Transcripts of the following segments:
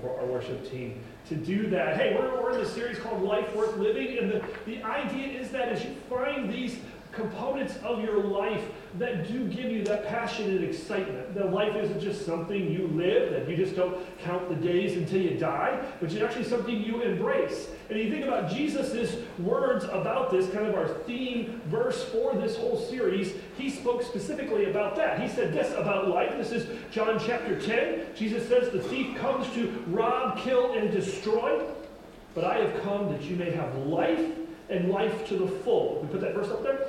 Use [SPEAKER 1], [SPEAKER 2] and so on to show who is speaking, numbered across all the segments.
[SPEAKER 1] for our worship team to do that. Hey, we're, we're in the series called Life Worth Living, and the, the idea is that as you find these components of your life that do give you that passion and excitement. That life isn't just something you live, that you just don't count the days until you die, but it's actually something you embrace. And you think about Jesus' words about this, kind of our theme verse for this whole series, he spoke specifically about that. He said this about life. This is John chapter 10. Jesus says, The thief comes to rob, kill, and destroy, but I have come that you may have life and life to the full. We put that verse up there?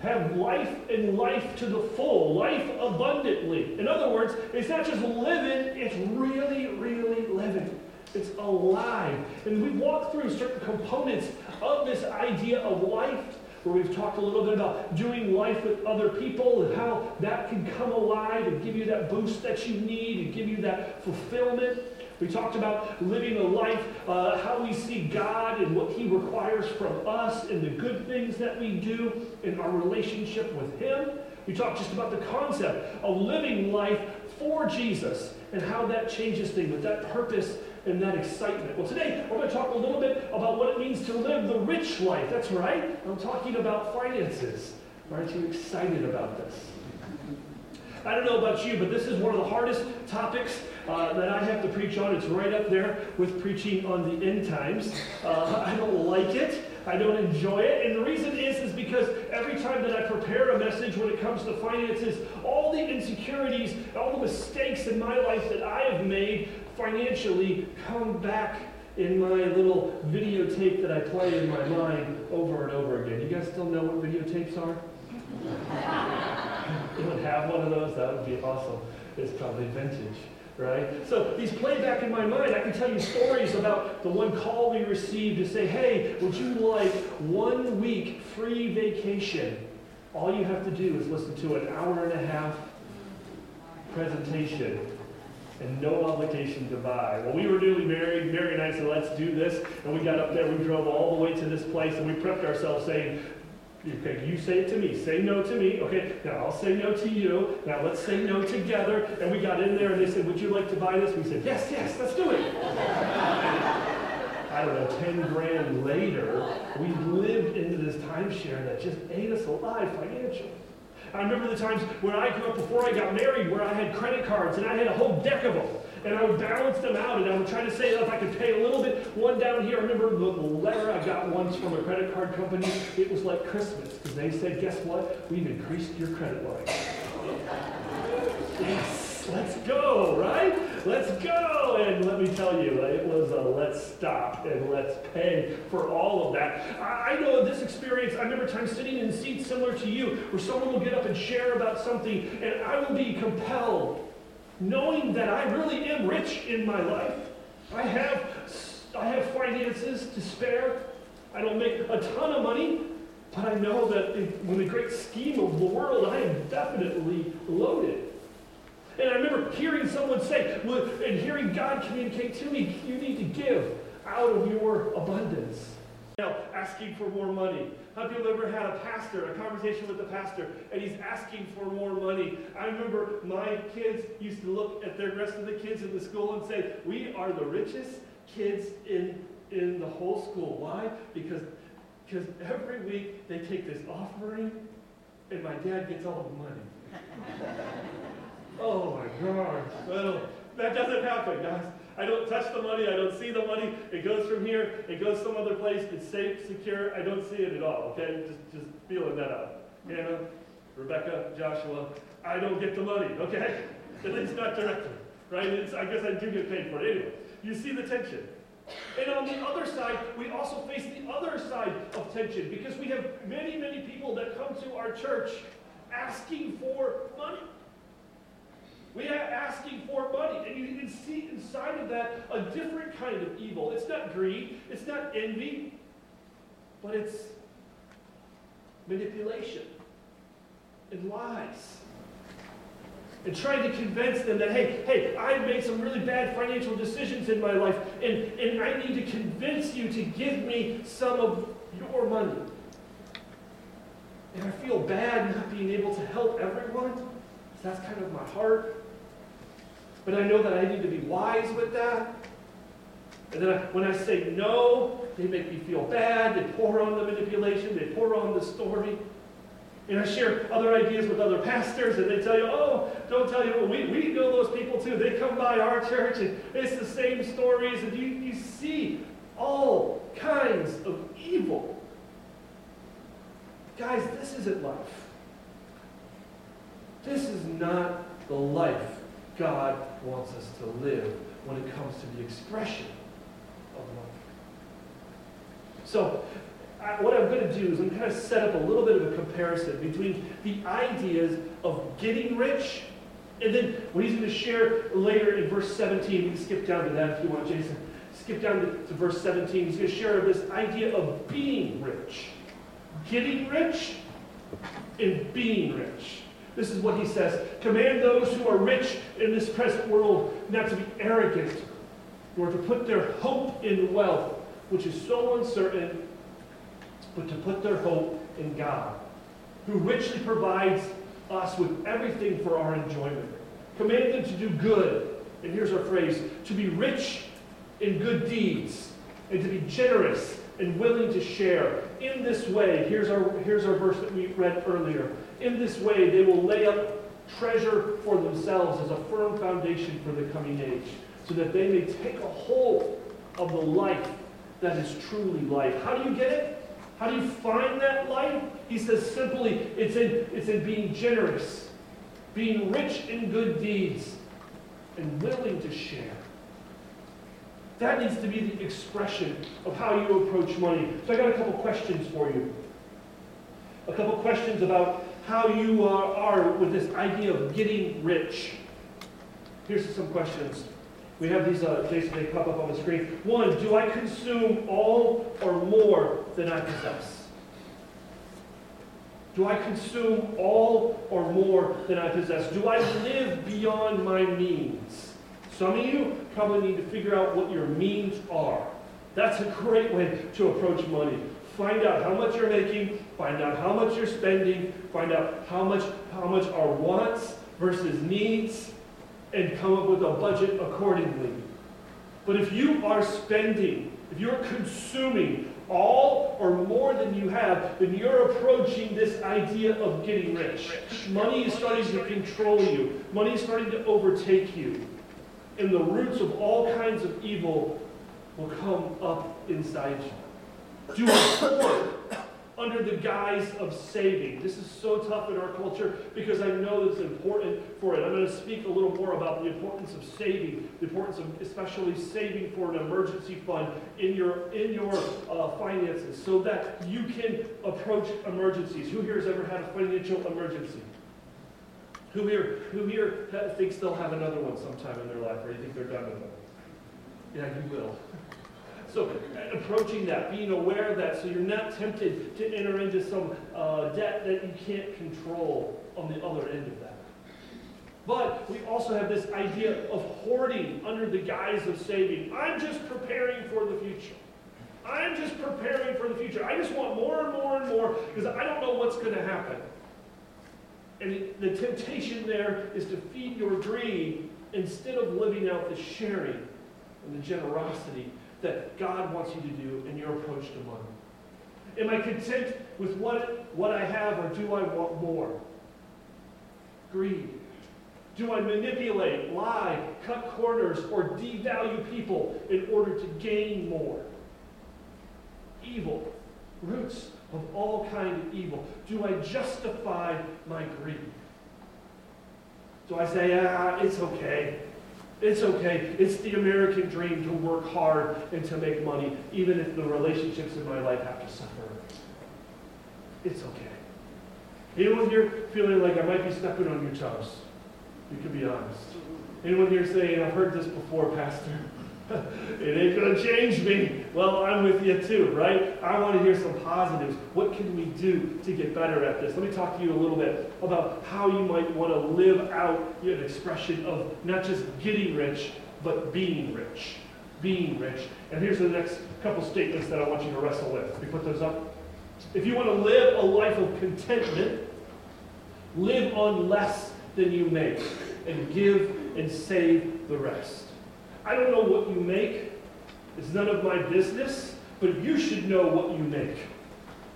[SPEAKER 1] Have life and life to the full, life abundantly. In other words, it's not just living, it's really, really living. It's alive. And we walk through certain components of this idea of life, where we've talked a little bit about doing life with other people and how that can come alive and give you that boost that you need and give you that fulfillment. We talked about living a life, uh, how we see God and what He requires from us and the good things that we do in our relationship with Him. We talked just about the concept of living life for Jesus and how that changes things with that purpose and that excitement. Well, today we're going to talk a little bit about what it means to live the rich life. That's right. I'm talking about finances. Aren't you excited about this? I don't know about you, but this is one of the hardest topics uh, that I have to preach on. It's right up there with preaching on the end times. Uh, I don't like it. I don't enjoy it. And the reason is, is because every time that I prepare a message when it comes to finances, all the insecurities, all the mistakes in my life that I have made financially come back in my little videotape that I play in my mind over and over again. You guys still know what videotapes are? would have one of those, that would be awesome. It's probably vintage right? So these play back in my mind. I can tell you stories about the one call we received to say, hey, would you like one week free vacation? All you have to do is listen to an hour and a half presentation and no obligation to buy. Well, we were newly married. Mary and I said, let's do this. And we got up there. We drove all the way to this place and we prepped ourselves saying, Okay, you say it to me. Say no to me. Okay, now I'll say no to you. Now let's say no together. And we got in there and they said, Would you like to buy this? We said, Yes, yes, let's do it. I don't know, 10 grand later, we lived into this timeshare that just ate us alive financially. I remember the times when I grew up before I got married where I had credit cards and I had a whole deck of them. And I would balance them out and I would try to say if I could pay a little bit, one down here. I remember the letter I got once from a credit card company. It was like Christmas because they said, guess what? We've increased your credit line. yes, let's go, right? Let's go. And let me tell you, it was a let's stop and let's pay for all of that. I know this experience, I remember times sitting in seats similar to you where someone will get up and share about something and I will be compelled knowing that I really am rich in my life. I have, I have finances to spare. I don't make a ton of money, but I know that in, the great scheme of the world, I am definitely loaded. And I remember hearing someone say, and hearing God communicate to me, you need to give out of your abundance asking for more money. Many people ever had a pastor, a conversation with a pastor, and he's asking for more money? I remember my kids used to look at the rest of the kids in the school and say, we are the richest kids in, in the whole school. Why? Because, because every week they take this offering, and my dad gets all the money. oh my gosh. Well, that doesn't happen, guys. I don't touch the money. I don't see the money. It goes from here. It goes some other place. It's safe, secure. I don't see it at all. Okay, just just feeling that out. Hannah, Rebecca, Joshua. I don't get the money. Okay, at least not directly. Right? It's, I guess I do get paid for it anyway. You see the tension. And on the other side, we also face the other side of tension because we have many, many people that come to our church asking for money. We are asking for money. And you can see inside of that a different kind of evil. It's not greed, it's not envy, but it's manipulation and lies. And trying to convince them that, hey, hey, I've made some really bad financial decisions in my life, and, and I need to convince you to give me some of your money. And I feel bad not being able to help everyone. That's kind of my heart. But I know that I need to be wise with that. And then I, when I say no, they make me feel bad. They pour on the manipulation, they pour on the story. And I share other ideas with other pastors, and they tell you, oh, don't tell you, we, we know those people too. They come by our church, and it's the same stories, and you, you see all kinds of evil. Guys, this isn't life. This is not the life God wants us to live when it comes to the expression of life. So, I, what I'm going to do is I'm going to set up a little bit of a comparison between the ideas of getting rich and then what he's going to share later in verse 17. We can skip down to that if you want, Jason. Skip down to, to verse 17. He's going to share this idea of being rich. Getting rich and being rich. This is what he says Command those who are rich in this present world not to be arrogant, nor to put their hope in wealth, which is so uncertain but to put their hope in God, who richly provides us with everything for our enjoyment. Command them to do good, and here's our phrase, to be rich in good deeds, and to be generous and willing to share. In this way, here's our, here's our verse that we read earlier. In this way, they will lay up treasure for themselves as a firm foundation for the coming age, so that they may take a hold of the life that is truly life. How do you get it? How do you find that life? He says simply, it's in, it's in being generous, being rich in good deeds, and willing to share. That needs to be the expression of how you approach money. So I got a couple questions for you. A couple questions about how you are, are with this idea of getting rich. Here's some questions. We have these, uh, Jason, they pop up on the screen. One, do I consume all or more than I possess? Do I consume all or more than I possess? Do I live beyond my means? Some of you probably need to figure out what your means are. That's a great way to approach money. Find out how much you're making, find out how much you're spending, find out how much, how much are wants versus needs, and come up with a budget accordingly. But if you are spending, if you're consuming all or more than you have, then you're approaching this idea of getting rich. Money is starting to control you. Money is starting to overtake you. And the roots of all kinds of evil will come up inside you. Do it under the guise of saving. This is so tough in our culture because I know it's important for it. I'm going to speak a little more about the importance of saving, the importance of especially saving for an emergency fund in your in your uh, finances, so that you can approach emergencies. Who here has ever had a financial emergency? Who here who here thinks they'll have another one sometime in their life, or you think they're done with it? Yeah, you will. So approaching that, being aware of that, so you're not tempted to enter into some uh, debt that you can't control on the other end of that. But we also have this idea of hoarding under the guise of saving. I'm just preparing for the future. I'm just preparing for the future. I just want more and more and more because I don't know what's going to happen. And the temptation there is to feed your greed instead of living out the sharing and the generosity that God wants you to do in your approach to money? Am I content with what, what I have, or do I want more? Greed. Do I manipulate, lie, cut corners, or devalue people in order to gain more? Evil. Roots of all kind of evil. Do I justify my greed? Do I say, ah, it's okay. It's okay. It's the American dream to work hard and to make money, even if the relationships in my life have to suffer. It's okay. Anyone here feeling like I might be stepping on your toes? You can be honest. Anyone here saying, I've heard this before, Pastor? it ain't going to change me. Well, I'm with you too, right? I want to hear some positives. What can we do to get better at this? Let me talk to you a little bit about how you might want to live out an expression of not just getting rich, but being rich. Being rich. And here's the next couple statements that I want you to wrestle with. We put those up. If you want to live a life of contentment, live on less than you make and give and save the rest. I don't know what you make. It's none of my business, but you should know what you make.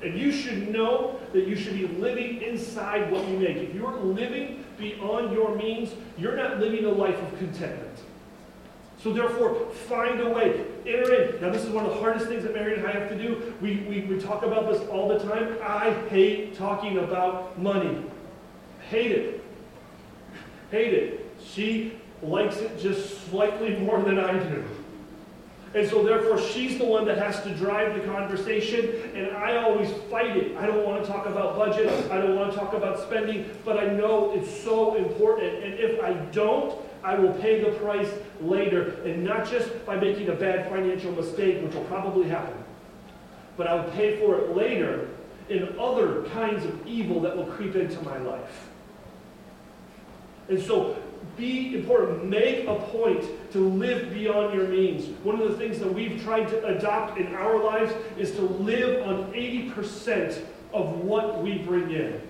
[SPEAKER 1] And you should know that you should be living inside what you make. If you're living beyond your means, you're not living a life of contentment. So therefore, find a way. Enter in. Now, this is one of the hardest things that Mary and I have to do. We, we, we talk about this all the time. I hate talking about money. Hate it. Hate it. She likes it just slightly more than I do. And so, therefore, she's the one that has to drive the conversation, and I always fight it. I don't want to talk about budget, I don't want to talk about spending, but I know it's so important. And if I don't, I will pay the price later, and not just by making a bad financial mistake, which will probably happen, but I will pay for it later in other kinds of evil that will creep into my life. And so, be important. Make a point to live beyond your means. One of the things that we've tried to adopt in our lives is to live on 80% of what we bring in.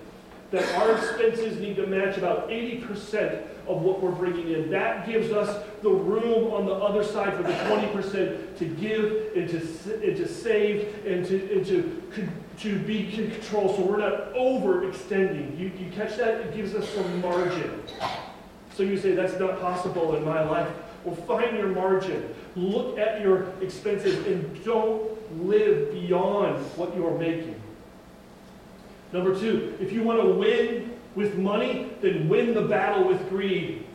[SPEAKER 1] That our expenses need to match about 80% of what we're bringing in. That gives us the room on the other side for the 20% to give and to, and to save and to, and to, to be in control so we're not overextending. You, you catch that? It gives us some margin. So you say, that's not possible in my life. Well, find your margin. Look at your expenses and don't live beyond what you're making. Number two, if you want to win with money, then win the battle with greed.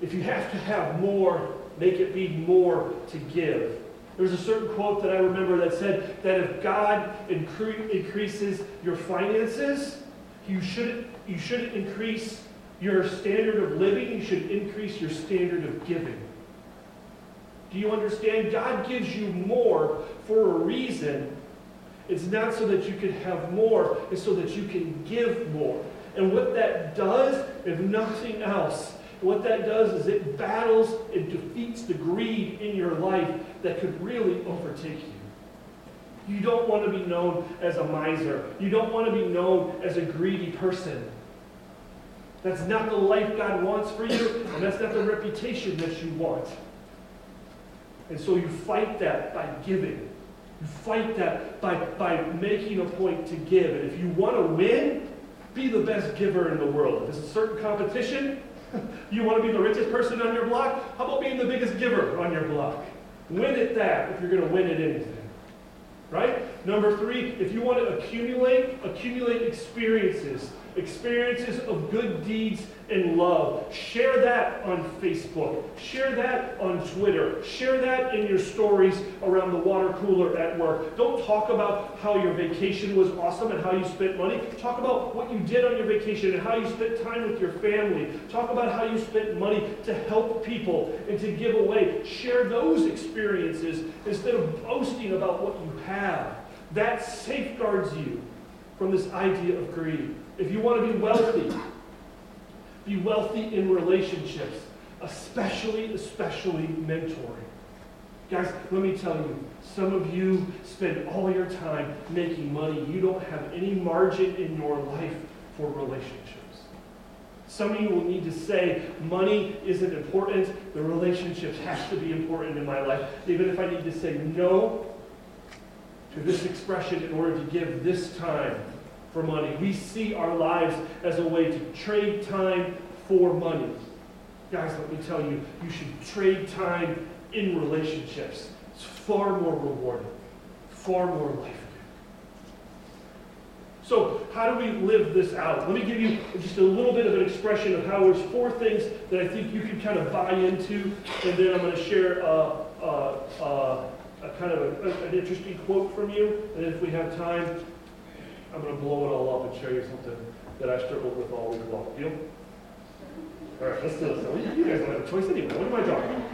[SPEAKER 1] If you have to have more, make it be more to give. There's a certain quote that I remember that said that if God incre- increases your finances, you shouldn't, you shouldn't increase your standard of living, you should increase your standard of giving. Do you understand? God gives you more for a reason. It's not so that you can have more, it's so that you can give more. And what that does, if nothing else, what that does is it battles, it defeats the greed in your life that could really overtake you. You don't want to be known as a miser. You don't want to be known as a greedy person. That's not the life God wants for you, and that's not the reputation that you want. And so you fight that by giving. You fight that by, by making a point to give. And if you want to win, be the best giver in the world. If there's a certain competition, you want to be the richest person on your block, how about being the biggest giver on your block? Win at that if you're going to win at anything. Right? Number three, if you want to accumulate, accumulate experiences experiences of good deeds and love. Share that on Facebook. Share that on Twitter. Share that in your stories around the water cooler at work. Don't talk about how your vacation was awesome and how you spent money. Talk about what you did on your vacation and how you spent time with your family. Talk about how you spent money to help people and to give away. Share those experiences instead of boasting about what you have. That safeguards you from this idea of greed. If you want to be wealthy, be wealthy in relationships, especially, especially mentoring. Guys, let me tell you, some of you spend all your time making money. You don't have any margin in your life for relationships. Some of you will need to say, money isn't important, the relationships have to be important in my life. Even if I need to say no to this expression in order to give this time for money. We see our lives as a way to trade time for money. Guys, let me tell you, you should trade time in relationships. It's far more rewarding, far more life. So, how do we live this out? Let me give you just a little bit of an expression of how there's four things that I think you can kind of buy into, and then I'm going to share uh, uh, uh, a kind of a, an interesting quote from you, and if we have time, I'm going to blow it all up and show you something that I struggled with all week long. Deal? All right, let's do this. You guys don't have a choice anyway. What am I talking?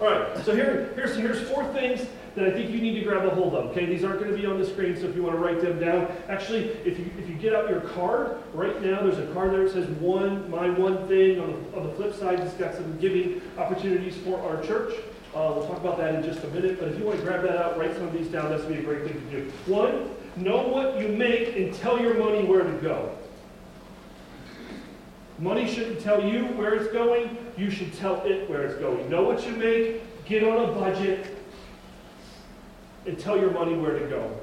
[SPEAKER 1] All right, so here, here's, here's four things that I think you need to grab a hold of. Okay, these aren't going to be on the screen, so if you want to write them down, actually, if you if you get out your card right now, there's a card there that says one, my one thing. On the, on the flip side, it's got some giving opportunities for our church. Uh, we'll talk about that in just a minute, but if you want to grab that out, write some of these down. That's going to be a great thing to do. One, Know what you make and tell your money where to go. Money shouldn't tell you where it's going. You should tell it where it's going. Know what you make, get on a budget, and tell your money where to go.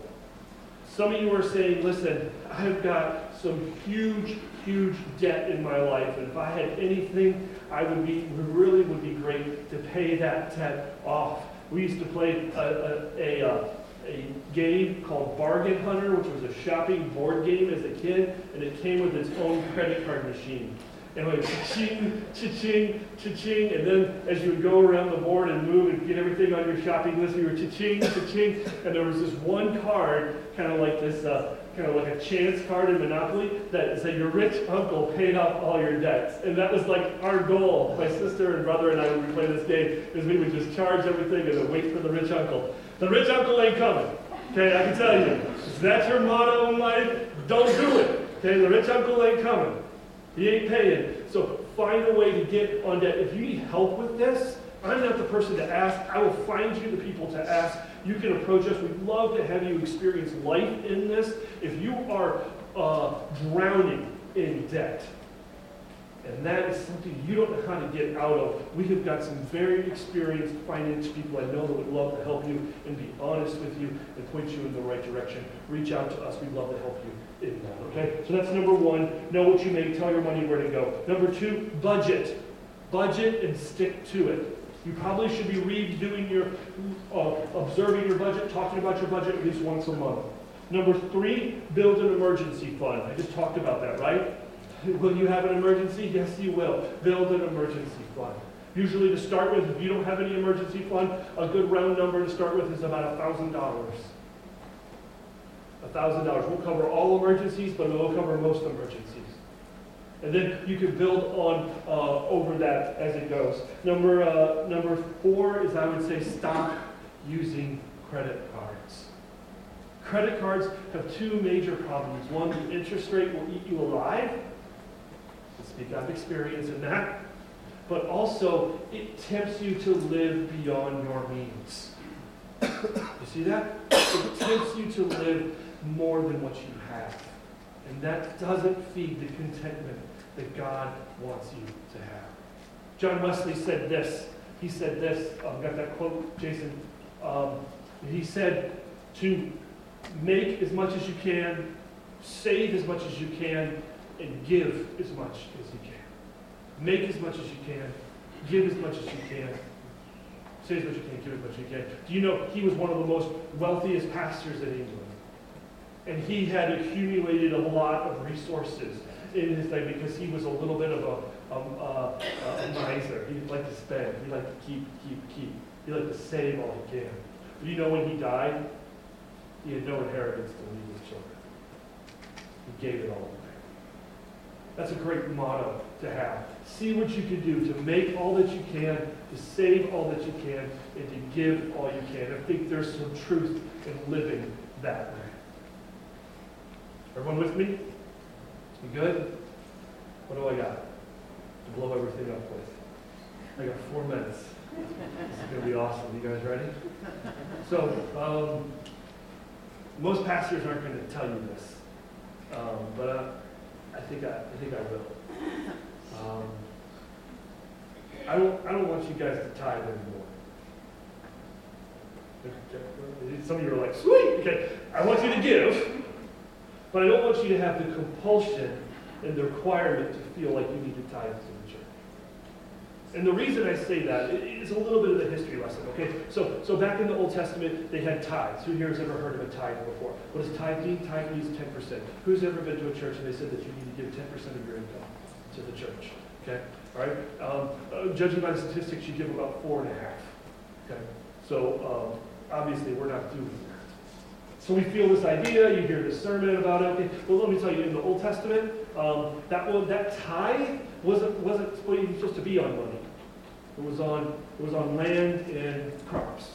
[SPEAKER 1] Some of you are saying, listen, I've got some huge, huge debt in my life, and if I had anything, I would be, really would be great to pay that debt off. We used to play a, a, a, uh, a game called Bargain Hunter, which was a shopping board game as a kid, and it came with its own credit card machine. And it went cha-ching, cha-ching, cha-ching, and then as you would go around the board and move and get everything on your shopping list, you were cha-ching, cha-ching, and there was this one card, kind of like this, uh, kind of like a chance card in Monopoly, that said your rich uncle paid off all your debts. And that was like our goal. My sister and brother and I, we play this game, is we would just charge everything and then wait for the rich uncle. The rich uncle ain't coming. Okay, I can tell you. If that's your motto in life, don't do it. Okay, the rich uncle ain't coming. He ain't paying. So find a way to get on debt. If you need help with this, I'm not the person to ask. I will find you the people to ask. You can approach us. We'd love to have you experience life in this. If you are uh, drowning in debt, and that is something you don't know how to get out of. We have got some very experienced finance people I know that would love to help you and be honest with you and point you in the right direction. Reach out to us. We'd love to help you in that. Okay? So that's number one. Know what you make. Tell your money where to go. Number two, budget. Budget and stick to it. You probably should be redoing your, uh, observing your budget, talking about your budget at least once a month. Number three, build an emergency fund. I just talked about that, right? Will you have an emergency? Yes, you will. Build an emergency fund. Usually to start with, if you don't have any emergency fund, a good round number to start with is about $1,000. $1,000 We'll cover all emergencies, but it will cover most emergencies. And then you can build on uh, over that as it goes. Number, uh, number four is I would say stop using credit cards. Credit cards have two major problems. One, the interest rate will eat you alive speak out of experience in that. But also, it tempts you to live beyond your means. you see that? It tempts you to live more than what you have. And that doesn't feed the contentment that God wants you to have. John Wesley said this. He said this. I've got that quote, Jason. Um, he said to make as much as you can, save as much as you can, and give as much as you can. Make as much as you can. Give as much as you can. Say as much as you can, give as much as you can. Do you know he was one of the most wealthiest pastors in England? And he had accumulated a lot of resources in his life because he was a little bit of a, a, a, a miser. He liked to spend. He liked to keep, keep, keep. He liked to save all he can. But you know when he died, he had no inheritance to leave his children. He gave it all. That's a great motto to have. See what you can do to make all that you can, to save all that you can, and to give all you can. I think there's some truth in living that way. Everyone with me? You good? What do I got to blow everything up with? I got four minutes. This is going to be awesome. You guys ready? So, um, most pastors aren't going to tell you this, um, but uh, I think I, I think I will. Um, I don't, I don't want you guys to tithe anymore. Some of you are like, sweet, okay. I want you to give, but I don't want you to have the compulsion and the requirement to feel like you need to tithe. And the reason I say that is a little bit of the history lesson, okay? So, so back in the Old Testament, they had tithes. Who here has ever heard of a tithe before? What does tithe mean? Tithe means 10%. Who's ever been to a church and they said that you need to give 10% of your income to the church? Okay? All right? Um, uh, judging by the statistics, you give about four and a half. Okay? So, um, obviously, we're not doing that. So we feel this idea, you hear this sermon about it. Okay, well, let me tell you, in the Old Testament, um, that, that tithe wasn't, wasn't supposed to be on money. It was on, it was on land and crops.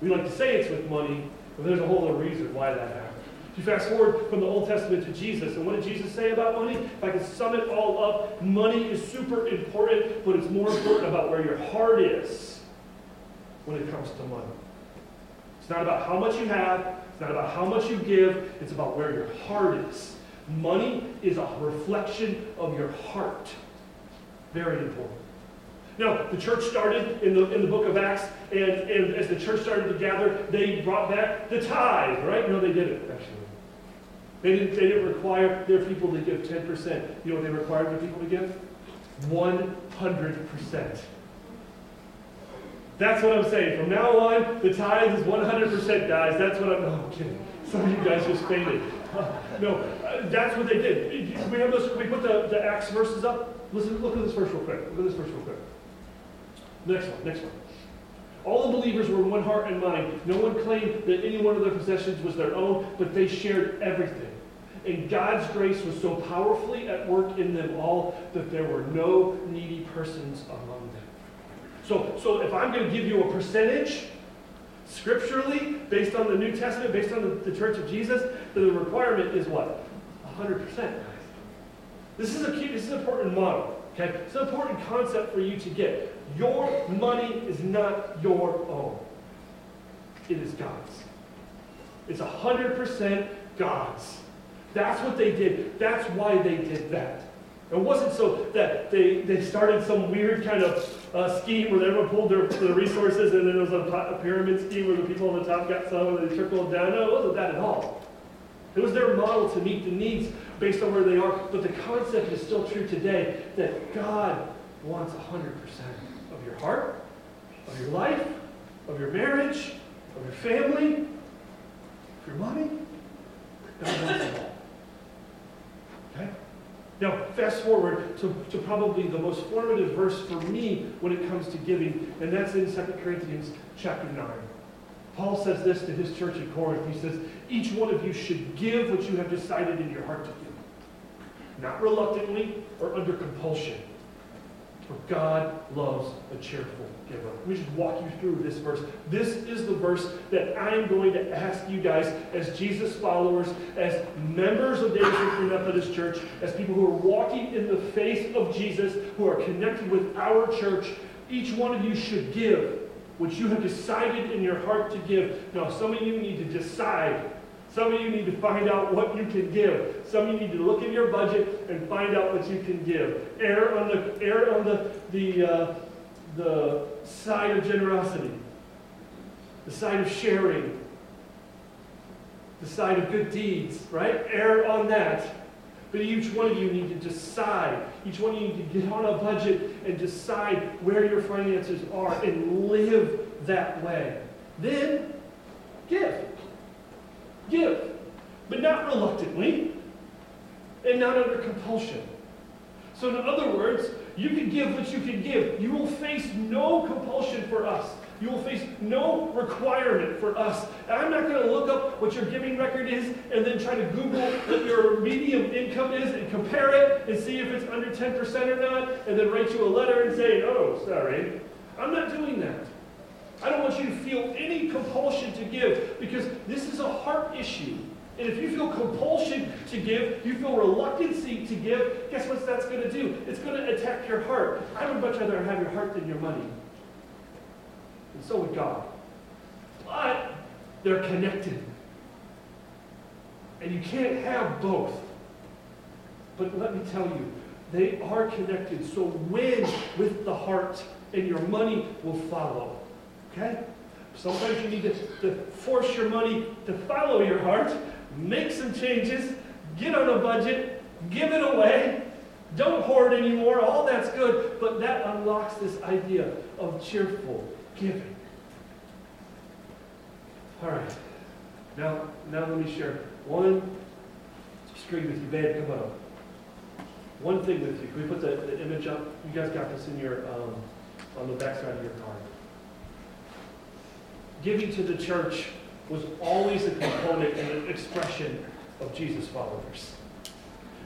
[SPEAKER 1] We like to say it's with money, but there's a whole other reason why that happened. If you fast forward from the Old Testament to Jesus, and what did Jesus say about money? If I can sum it all up, money is super important, but it's more important about where your heart is when it comes to money. It's not about how much you have, it's not about how much you give, it's about where your heart is. Money is a reflection of your heart. Very important. Now, the church started in the, in the book of Acts, and, and as the church started to gather, they brought back the tithe, right? No, they didn't, actually. They didn't, they didn't require their people to give 10%. You know what they required their people to give? 100%. That's what I'm saying. From now on, the tithe is 100%, guys. That's what I'm. No, I'm kidding. Some of you guys just fainted. no, uh, that's what they did. We have this. We put the, the Acts verses up. Listen, look at this verse real quick. Look at this verse real quick. Next one. Next one. All the believers were one heart and mind. No one claimed that any one of their possessions was their own, but they shared everything. And God's grace was so powerfully at work in them all that there were no needy persons among them. So, so if I'm going to give you a percentage, scripturally, based on the New Testament, based on the, the Church of Jesus, then the requirement is what? 100%, guys. This is a key, this is an important model. Okay? It's an important concept for you to get. Your money is not your own. It is God's. It's 100% God's. That's what they did. That's why they did that. It wasn't so that they, they started some weird kind of uh, scheme where everyone pulled their, their resources and then there was a, a, pyramid scheme where the people on the top got some and they trickled down. No, it wasn't that at all. It was their model to meet the needs based on where they are. But the concept is still true today that God wants 100% of your heart, of your life, of your marriage, of your family, of your money. God wants it all. Okay? Now, fast forward to, to probably the most formative verse for me when it comes to giving, and that's in 2 Corinthians chapter 9. Paul says this to his church in Corinth. He says, Each one of you should give what you have decided in your heart to give, not reluctantly or under compulsion for God loves a cheerful giver. Me just walk you through this verse. This is the verse that I'm going to ask you guys as Jesus followers, as members of David Free Methodist Church, as people who are walking in the faith of Jesus, who are connected with our church. Each one of you should give what you have decided in your heart to give. Now, some of you need to decide some of you need to find out what you can give. Some of you need to look in your budget and find out what you can give. Err on the err on the the uh, the side of generosity, the side of sharing, the side of good deeds. Right? Err on that. But each one of you need to decide. Each one of you need to get on a budget and decide where your finances are and live that way. Then give. Give, but not reluctantly and not under compulsion. So, in other words, you can give what you can give. You will face no compulsion for us. You will face no requirement for us. And I'm not going to look up what your giving record is and then try to Google what your median income is and compare it and see if it's under 10% or not, and then write you a letter and say, oh, sorry. I'm not doing that. I don't want you to feel any compulsion to give because this is a heart issue. And if you feel compulsion to give, you feel reluctancy to give, guess what that's going to do? It's going to attack your heart. I would much rather have your heart than your money. And so would God. But they're connected. And you can't have both. But let me tell you, they are connected. So win with the heart, and your money will follow. Okay? Sometimes you need to, to force your money to follow your heart, make some changes, get on a budget, give it away, don't hoard anymore, all that's good, but that unlocks this idea of cheerful giving. All right. Now, now let me share one screen with you. Babe, come on. One thing with you. Can we put the, the image up? You guys got this in your um, on the backside of your card giving to the church was always a component and an expression of Jesus' followers.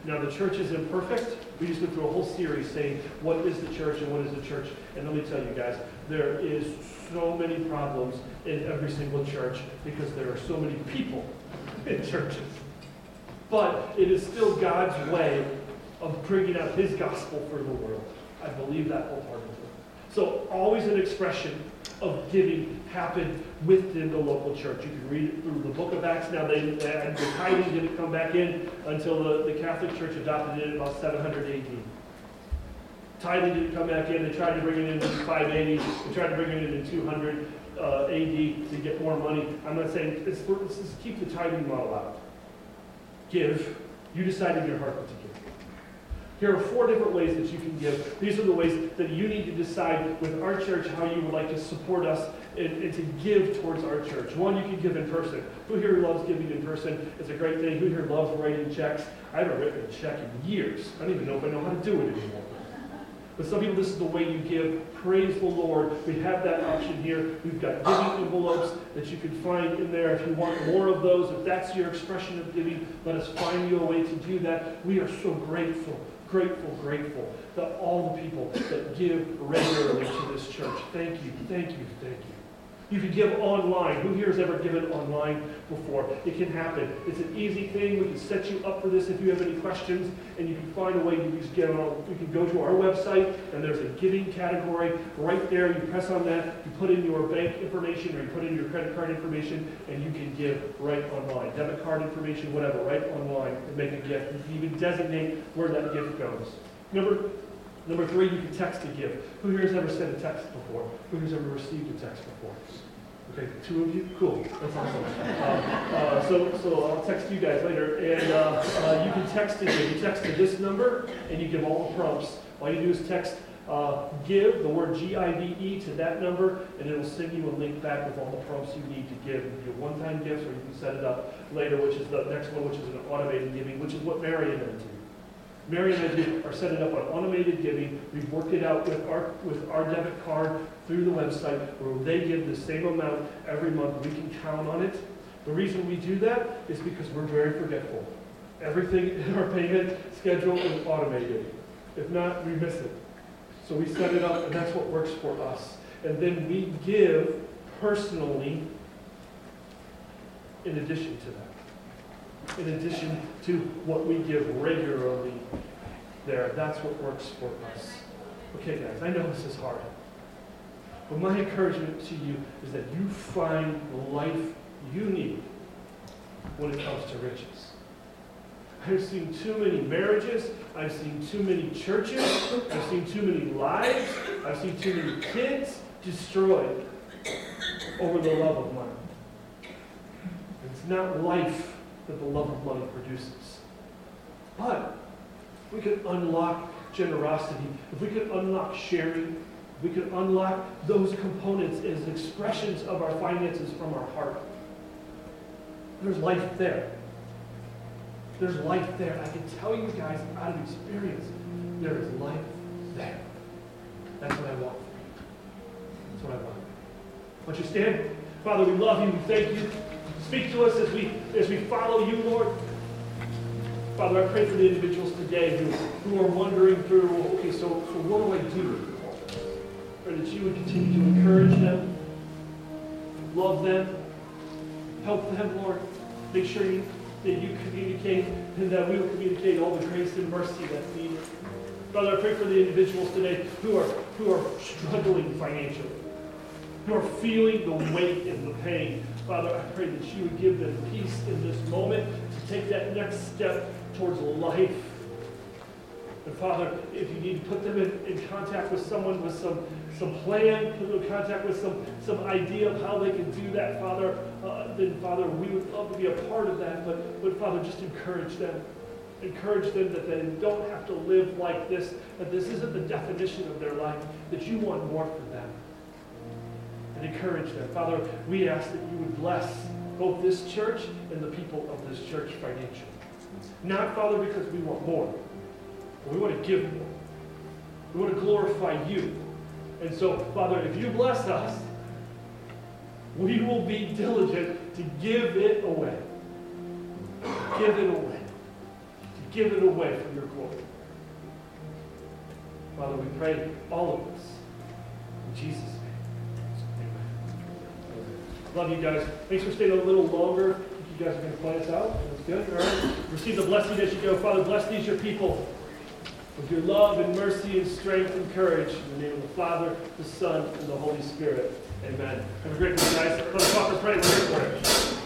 [SPEAKER 1] Now, the church is imperfect. We just went through a whole series saying, what is the church and what is the church? And let me tell you guys, there is so many problems in every single church because there are so many people in churches. But it is still God's way of bringing out his gospel for the world. I believe that wholeheartedly. So, always an expression of giving happened within the local church. You can read it through the book of Acts. Now, they, the tithing didn't come back in until the, the Catholic Church adopted it in about 700 AD. Tithing didn't come back in. They tried to bring it in in 580. They tried to bring it in in 200 uh, AD to get more money. I'm not saying, it's, it's, it's keep the tithing model out. Give. You decide in your heart what to give. Here are four different ways that you can give. These are the ways that you need to decide with our church how you would like to support us and, and, to give towards our church. One, you can give in person. Who here loves giving in person? It's a great thing. Who here loves writing checks? I haven't written a check in years. I don't even know if I know how to do it anymore. But some people, this is the way you give. Praise the Lord. We have that option here. We've got giving envelopes that you can find in there if you want more of those. If that's your expression of giving, let us find you a way to do that. We are so grateful, grateful, grateful that all the people that give regularly to this church. Thank you, thank you, thank you. You can give online. Who here has ever given online before? It can happen. It's an easy thing. We can set you up for this if you have any questions, and you can find a way to just get on. You can go to our website, and there's a giving category right there. You press on that, you put in your bank information, or you put in your credit card information, and you can give right online. Debit card information, whatever, right online, and make a gift. You can even designate where that gift goes. Number Number three, you can text to give. Who here has ever sent a text before? Who has ever received a text before? Okay, two of you? Cool. That's awesome. Uh, uh, so, so I'll text you guys later. And uh, uh, you can text to give. You text to this number, and you give all the prompts. All you do is text uh, give, the word G-I-V-E, to that number, and it will send you a link back with all the prompts you need to give. You have one-time gifts, or you can set it up later, which is the next one, which is an automated giving, which is what Mary and I do. Mary and I do, are setting up on automated giving. We've worked it out with our, with our debit card through the website where they give the same amount every month. We can count on it. The reason we do that is because we're very forgetful. Everything in our payment schedule is automated. If not, we miss it. So we set it up, and that's what works for us. And then we give personally in addition to that in addition to what we give regularly there. That's what works for us. Okay, guys, I know this is hard. But my encouragement to you is that you find the life you need when it comes to riches. I've seen too many marriages. I've seen too many churches. I've seen too many lives. I've seen too many kids destroyed over the love of money. It's not life that the love of money produces. But we could unlock generosity, if we could unlock sharing, we could unlock those components as expressions of our finances from our heart. There's life there. There's life there. I can tell you guys out of experience, there is life there. That's what I want for you. That's what I want. Why don't you stand? Father, we love you. We thank you. Speak to us as we as we follow you, Lord. Father, I pray for the individuals today who, who are wondering through, okay, so, so what do I do? Pray that you would continue to encourage them, love them, help them, Lord. Make sure you, that you communicate and that we will communicate all the grace and mercy that's needed. Father, I pray for the individuals today who are who are struggling financially, who are feeling the weight and the pain Father, I pray that you would give them peace in this moment to take that next step towards life. And Father, if you need to put them in, in contact with someone with some, some plan, put them in contact with some, some idea of how they can do that, Father, uh, then Father, we would love to be a part of that. But, but Father, just encourage them. Encourage them that they don't have to live like this, that this isn't the definition of their life, that you want more for them encourage them. Father, we ask that you would bless both this church and the people of this church financially. Not, Father, because we want more, but we want to give more. We want to glorify you. And so, Father, if you bless us, we will be diligent to give it away. Give it away. To give it away for your glory. Father, we pray all of us in Jesus' Love you guys. Thanks for staying a little longer. You guys are going to play us out. That's good. All right. Receive the blessing as you go. Father, bless these your people with your love and mercy and strength and courage. In the name of the Father, the Son, and the Holy Spirit. Amen. Have a great week, guys. Let us talk or pray. We're here for it.